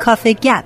کافه گپ.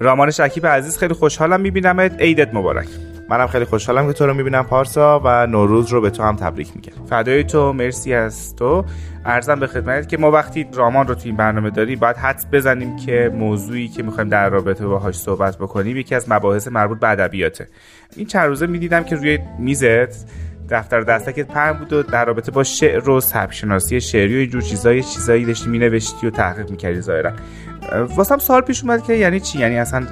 رامان شکیب عزیز خیلی خوشحالم میبینمت. عیدت مبارک. منم خیلی خوشحالم که تو رو می‌بینم پارسا و نوروز رو به تو هم تبریک میگم. فدای تو مرسی از تو. ارزم به خدمت که ما وقتی رامان رو تو این برنامه داری باید حد بزنیم که موضوعی که می‌خوایم در رابطه باهاش صحبت بکنیم یکی از مباحث مربوط به ادبیاته. این چند روزه می‌دیدم که روی میزت دفتر دستکت پهن بود و در رابطه با شعر و سبکشناسی شعری و اینجور چیزای چیزایی داشتی مینوشتی و تحقیق می‌کردی ظاهرا. واسم سوال پیش اومد که یعنی چی؟ یعنی اصلا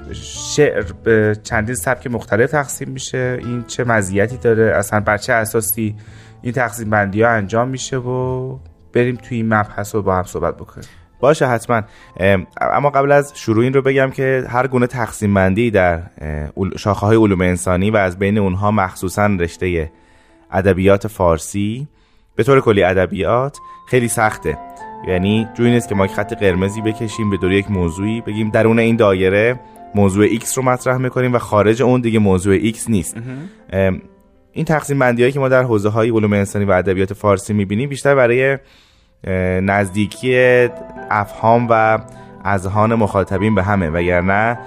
شعر به چندین سبک مختلف تقسیم میشه؟ این چه مزیتی داره؟ اصلا بر چه اساسی این تقسیم بندی ها انجام میشه؟ و بریم توی این مبحث رو با هم صحبت بکنیم. باشه حتما. اما قبل از شروع این رو بگم که هر گونه تقسیم بندی در شاخه های علوم انسانی و از بین اونها مخصوصا رشته ادبیات فارسی به طور کلی ادبیات خیلی سخته. یعنی جوی نیست که ما یک خط قرمزی بکشیم به دور یک موضوعی بگیم درون این دایره موضوع X رو مطرح می‌کنیم و خارج اون دیگه موضوع X نیست. این تقسیم بندی هایی که ما در حوزه های علوم انسانی و ادبیات فارسی می‌بینیم بیشتر برای نزدیکی افهام و اذهان مخاطبین به همه وگرنه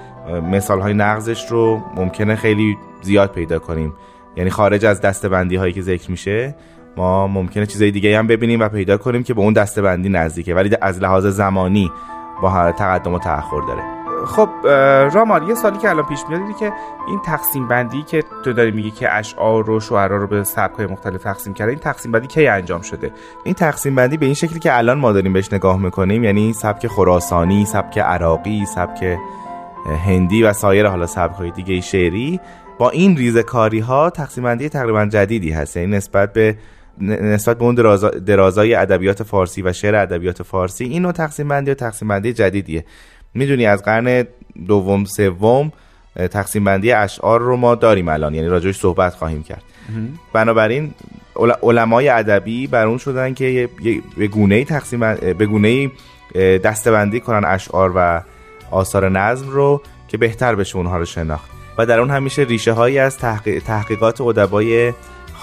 مثال های نقضش رو ممکنه خیلی زیاد پیدا کنیم. یعنی خارج از دستبندی هایی که ذکر میشه. ما ممکنه چیزای دیگه هم ببینیم و پیدا کنیم که به اون دستبندی نزدیکه ولی از لحاظ زمانی با تقدم و تأخر داره. خب رامان یه سالی که الان پیش میاد که این تقسیم بندی که تو داری میگی که اشعار و شعرا رو به سبک های مختلف تقسیم کرده این تقسیم بندی کی انجام شده؟ این تقسیم بندی به این شکلی که الان ما داریم بهش نگاه می‌کنیم یعنی سبک خراسانی سبک عراقی سبک هندی و سایر حالا سبک های دیگه شعری با این ریزه کاری ها تقسیم بندی تقریبا جدیدی هست. یعنی نسبت به نسبت به اون درازای ادبیات فارسی و شعر ادبیات فارسی این نوع تقسیم بندی و تقسیم بندی جدیدیه. می‌دونی از قرن دوم سوم تقسیم بندی اشعار رو ما داریم الان یعنی راجعش صحبت خواهیم کرد. بنابراین علمای ادبی بر اون شدن که به گونه تقسیم به گونه دستبندی کنن اشعار و آثار نظم رو که بهتر بشه اونها رو شناخت. و در اون همیشه ریشه هایی از تحقیقات ادبای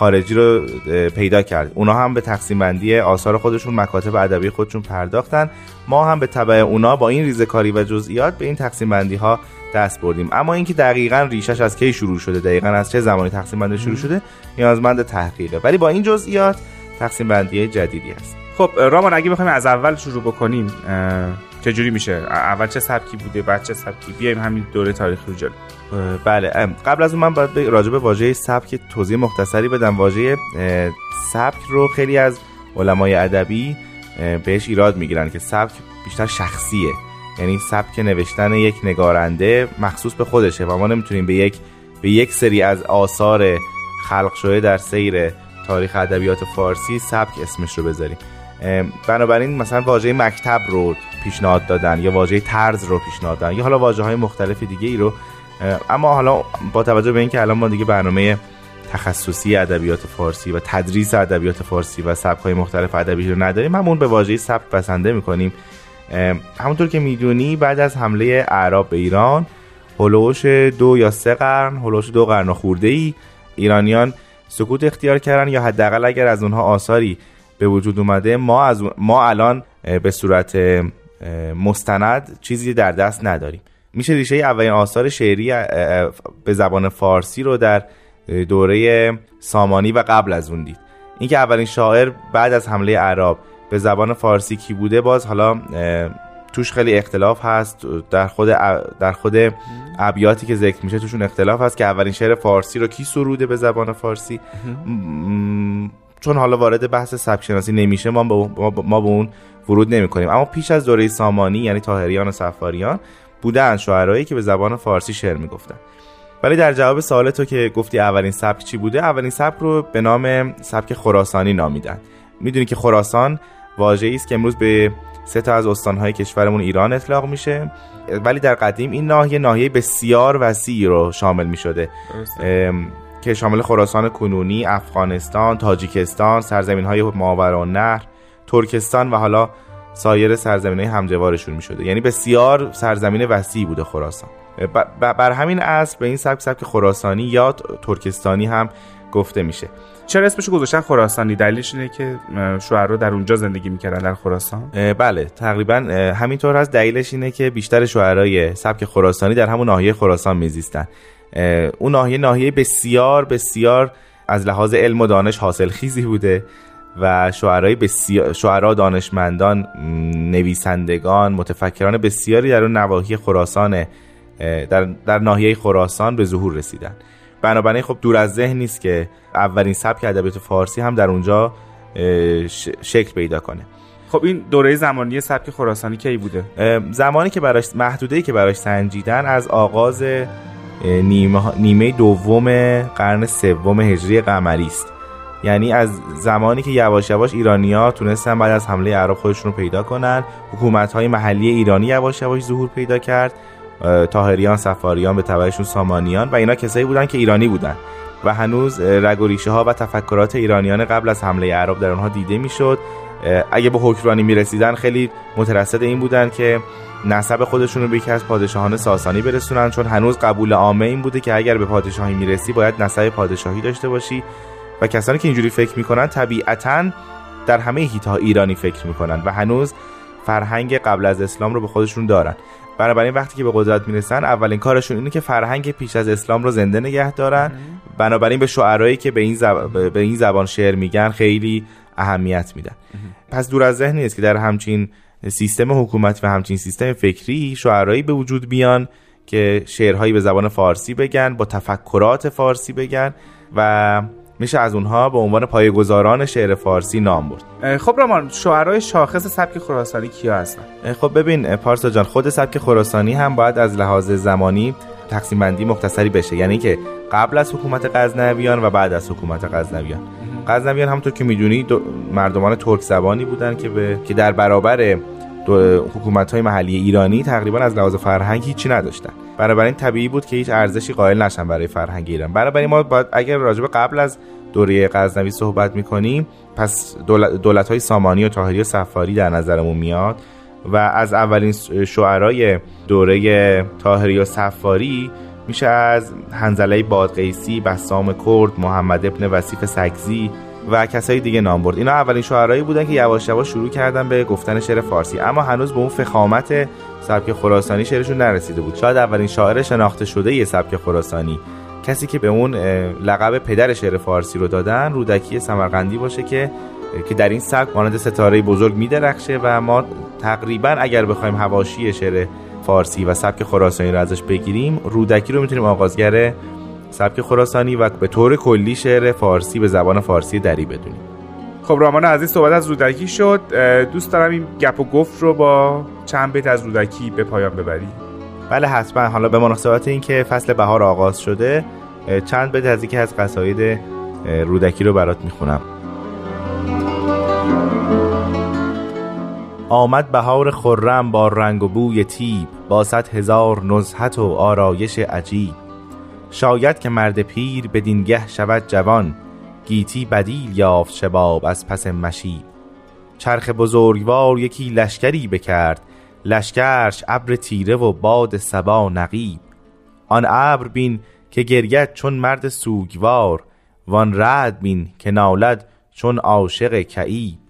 خارجی رو پیدا کرد. اونا هم به تقسیم بندی آثار خودشون مکاتب ادبی خودشون پرداختن. ما هم به تبع اونا با این ریزکاری و جزئیات به این تقسیم بندی ها دست بردیم. اما اینکه دقیقا ریشش از کی شروع شده دقیقا از چه زمانی تقسیم بندی شروع شده نیازمند تحقیقه ولی با این جزئیات تقسیم بندی جدیدی هست. خب رامان اگه بخوایم از اول شروع بکنیم چجوری میشه؟ اول چه سبکی بوده؟ بعد چه سبکی؟ بیایم همین دوره تاریخی رو جلو. بله قبل از اون من باید راجع به واژه سبک توضیح مختصری بدم. واژه سبک رو خیلی از علمای ادبی بهش ایراد می‌گیرن که سبک بیشتر شخصیه. یعنی سبک نوشتن یک نگارنده مخصوص به خودشه و ما نمی‌تونیم به یک به یک سری از آثار خلق شده در سیر تاریخ ادبیات فارسی سبک اسمش رو بذاریم. بنابراین مثلا واژه مکتب رو پیشنهاد دادن یا واژه طرز رو پیشنهاد دادن یا حالا واژه های مختلف دیگه ای رو اما حالا با توجه به اینکه الان ما دیگه برنامه تخصصی ادبیات فارسی و تدریس ادبیات فارسی و سبک های مختلف ادبی رو نداریم همون به واژه سبک بسنده می‌کنیم. همونطور که می‌دونی بعد از حمله اعراب به ایران هلوش دو یا سه قرن هلوش دو قرن خورده ای ایرانیان سکوت اختیار کردن یا حداقل اگر از اونها آثاری به وجود اومده. ما از ما الان به صورت مستند چیزی در دست نداریم. میشه ریشه اولین آثار شعری به زبان فارسی رو در دوره سامانی و قبل از اون دید. اینکه اولین شاعر بعد از حمله عرب به زبان فارسی کی بوده باز حالا توش خیلی اختلاف هست. در خود در خود ابیاتی که ذکر میشه توشون اختلاف هست که اولین شعر فارسی رو کی سروده به زبان فارسی. چون حالا وارد بحث سبک شناسی نمیشه ما به ما به اون ورود نمی کنیم اما پیش از دوره سامانی یعنی تاهریان و سفاریان بودن شاعرایی که به زبان فارسی شعر می‌گفتن. ولی در جواب سوال تو که گفتی اولین سبک چی بوده اولین سبک رو به نام سبک خراسانی نامیدن. می‌دونی که خراسان واژه‌ای است که امروز به سه تا از استانهای کشورمون ایران اطلاق میشه. ولی در قدیم این ناحیه ناحیه بسیار وسیعی رو شامل می‌شده. که شامل خراسان کنونی، افغانستان، تاجیکستان، سرزمین های نهر ترکستان و حالا سایر سرزمین های همجوارشون می شده یعنی بسیار سرزمین وسیعی بوده خراسان. بر همین اصل به این سبک سبک خراسانی یا ترکستانی هم گفته میشه. چرا اسمشو گذاشتن خراسانی؟ دلیلش اینه که شوهر در اونجا زندگی می‌کردن در خراسان؟ بله. تقریبا همینطور هست. دلیلش اینه که بیشتر شوهرای سبک خراسانی در همون ناحیه خراسان میزیستن. اون ناحیه ناحیه بسیار بسیار از لحاظ علم و دانش حاصل خیزی بوده و شعرهای بسیار شعرا دانشمندان نویسندگان متفکران بسیاری در اون نواحی خراسان در, در ناحیه خراسان به ظهور رسیدن. بنابراین خب دور از ذهن نیست که اولین سبک ادبیات فارسی هم در اونجا شکل پیدا کنه. خب این دوره زمانی سبک خراسانی کی بوده؟ زمانی که براش محدوده که براش سنجیدن از آغاز نیمه, دوم قرن سوم هجری قمری است. یعنی از زمانی که یواش یواش ایرانیا تونستن بعد از حمله عرب خودشون رو پیدا کنن حکومت های محلی ایرانی یواش یواش ظهور پیدا کرد. تاهریان سفاریان به تبعشون سامانیان و اینا کسایی بودن که ایرانی بودن. و هنوز رگ و ریشه ها و تفکرات ایرانیان قبل از حمله عرب در اونها دیده می‌شد. اگه به حکمرانی می‌رسیدن خیلی مترصد این بودن که نسب خودشون رو به یکی از پادشاهان ساسانی برسونن چون هنوز قبول عامه این بوده که اگر به پادشاهی می‌رسی باید نسب پادشاهی داشته باشی. و کسانی که اینجوری فکر می‌کنن طبیعتا در همه هیتا ایرانی فکر می‌کنن و هنوز فرهنگ قبل از اسلام رو به خودشون دارن. بنابراین وقتی که به قدرت می‌رسن اولین کارشون اینه که فرهنگ پیش از اسلام رو زنده نگه دارن. بنابراین به شعرایی که به این, به این زبان شعر میگن خیلی اهمیت میدن. پس دور از ذهن نیست که در همچین سیستم حکومتی و همچین سیستم فکری شعرایی به وجود بیان که شعرهایی به زبان فارسی بگن با تفکرات فارسی بگن و میشه از اونها به عنوان پایه‌گذاران شعر فارسی نام برد. خب رامان شعرهای شاخص سبک خراسانی کیا هستن؟ خب ببین پارسا جان خود سبک خراسانی هم باید از لحاظ زمانی تقسیم بندی مختصری بشه. یعنی که قبل از حکومت غزنویان و بعد از حکومت غزنویان. غزنویان همونطور که می‌دونی مردمان ترک زبانی بودن که به که در برابر حکومت های محلی ایرانی تقریبا از لحاظ فرهنگی هیچی نداشتن. بنابراین طبیعی بود که هیچ ارزشی قائل نشن برای فرهنگ ایران. بنابراین ما باید اگر راجب قبل از دوره غزنوی صحبت می‌کنیم پس دولت های سامانی و تاهری و سفاری در نظرمون میاد و از اولین شعرای دوره تاهری و سفاری میشه از هنزله بادقیسی، بسام کرد، محمد ابن وسیف سگزی و کسای دیگه نام برد. اینا اولین شاعرایی بودن که یواش یواش شروع کردن به گفتن شعر فارسی. اما هنوز به اون فخامت سبک خراسانی شعرشون نرسیده بود. شاید اولین شاعر شناخته شده یه سبک خراسانی. کسی که به اون لقب پدر شعر فارسی رو دادن رودکی سمرقندی باشه که که در این سبک مانند ستاره بزرگ میدرخشه و ما تقریبا اگر بخوایم هواشی شعر فارسی و سبک خراسانی رو ازش بگیریم رودکی رو می‌تونیم آغازگر سبک خراسانی و به طور کلی شعر فارسی به زبان فارسی دری بدونیم. خب رامان عزیز صحبت از رودکی شد. دوست دارم این گپ و گفت رو با چند بیت از رودکی به پایان ببری. بله حتما. حالا به مناسبت اینکه فصل بهار آغاز شده چند بیت از یکی از قصاید رودکی رو برات می‌خونم. آمد بهار خرم با رنگ و بوی تیب با صد هزار نزهت و آرایش عجیب. شاید که مرد پیر به دینگه شود جوان گیتی بدیل یافت شباب از پس مشی چرخ بزرگوار یکی لشکری بکرد لشکرش ابر تیره و باد سبا نقیب. آن ابر بین که گرید چون مرد سوگوار وان رد بین که نالد چون عاشق کعیب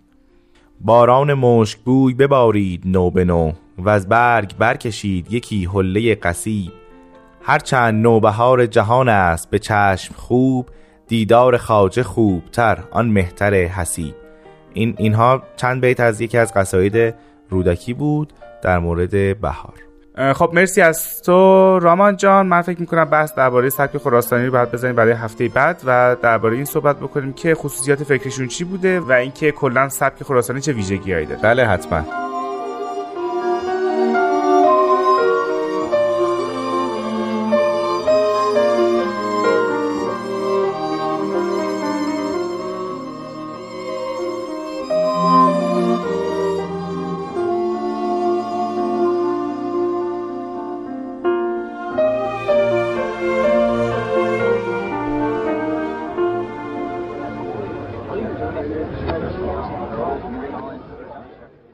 باران مشک بوی ببارید نو به نو و از برگ برکشید یکی حله قصیب. هرچند نوبهار جهان است به چشم خوب دیدار خاجه خوبتر آن مهتر حسیب. این اینها چند بیت از یکی از قصاید رودکی بود در مورد بهار. خب مرسی از تو رامان جان. من فکر می‌کنم بحث درباره سبک خراسانی رو باید بزنیم برای هفته بعد و درباره این صحبت بکنیم که خصوصیات فکرشون چی بوده و اینکه کلا سبک خراسانی چه ویژگیهایی داره. بله حتما.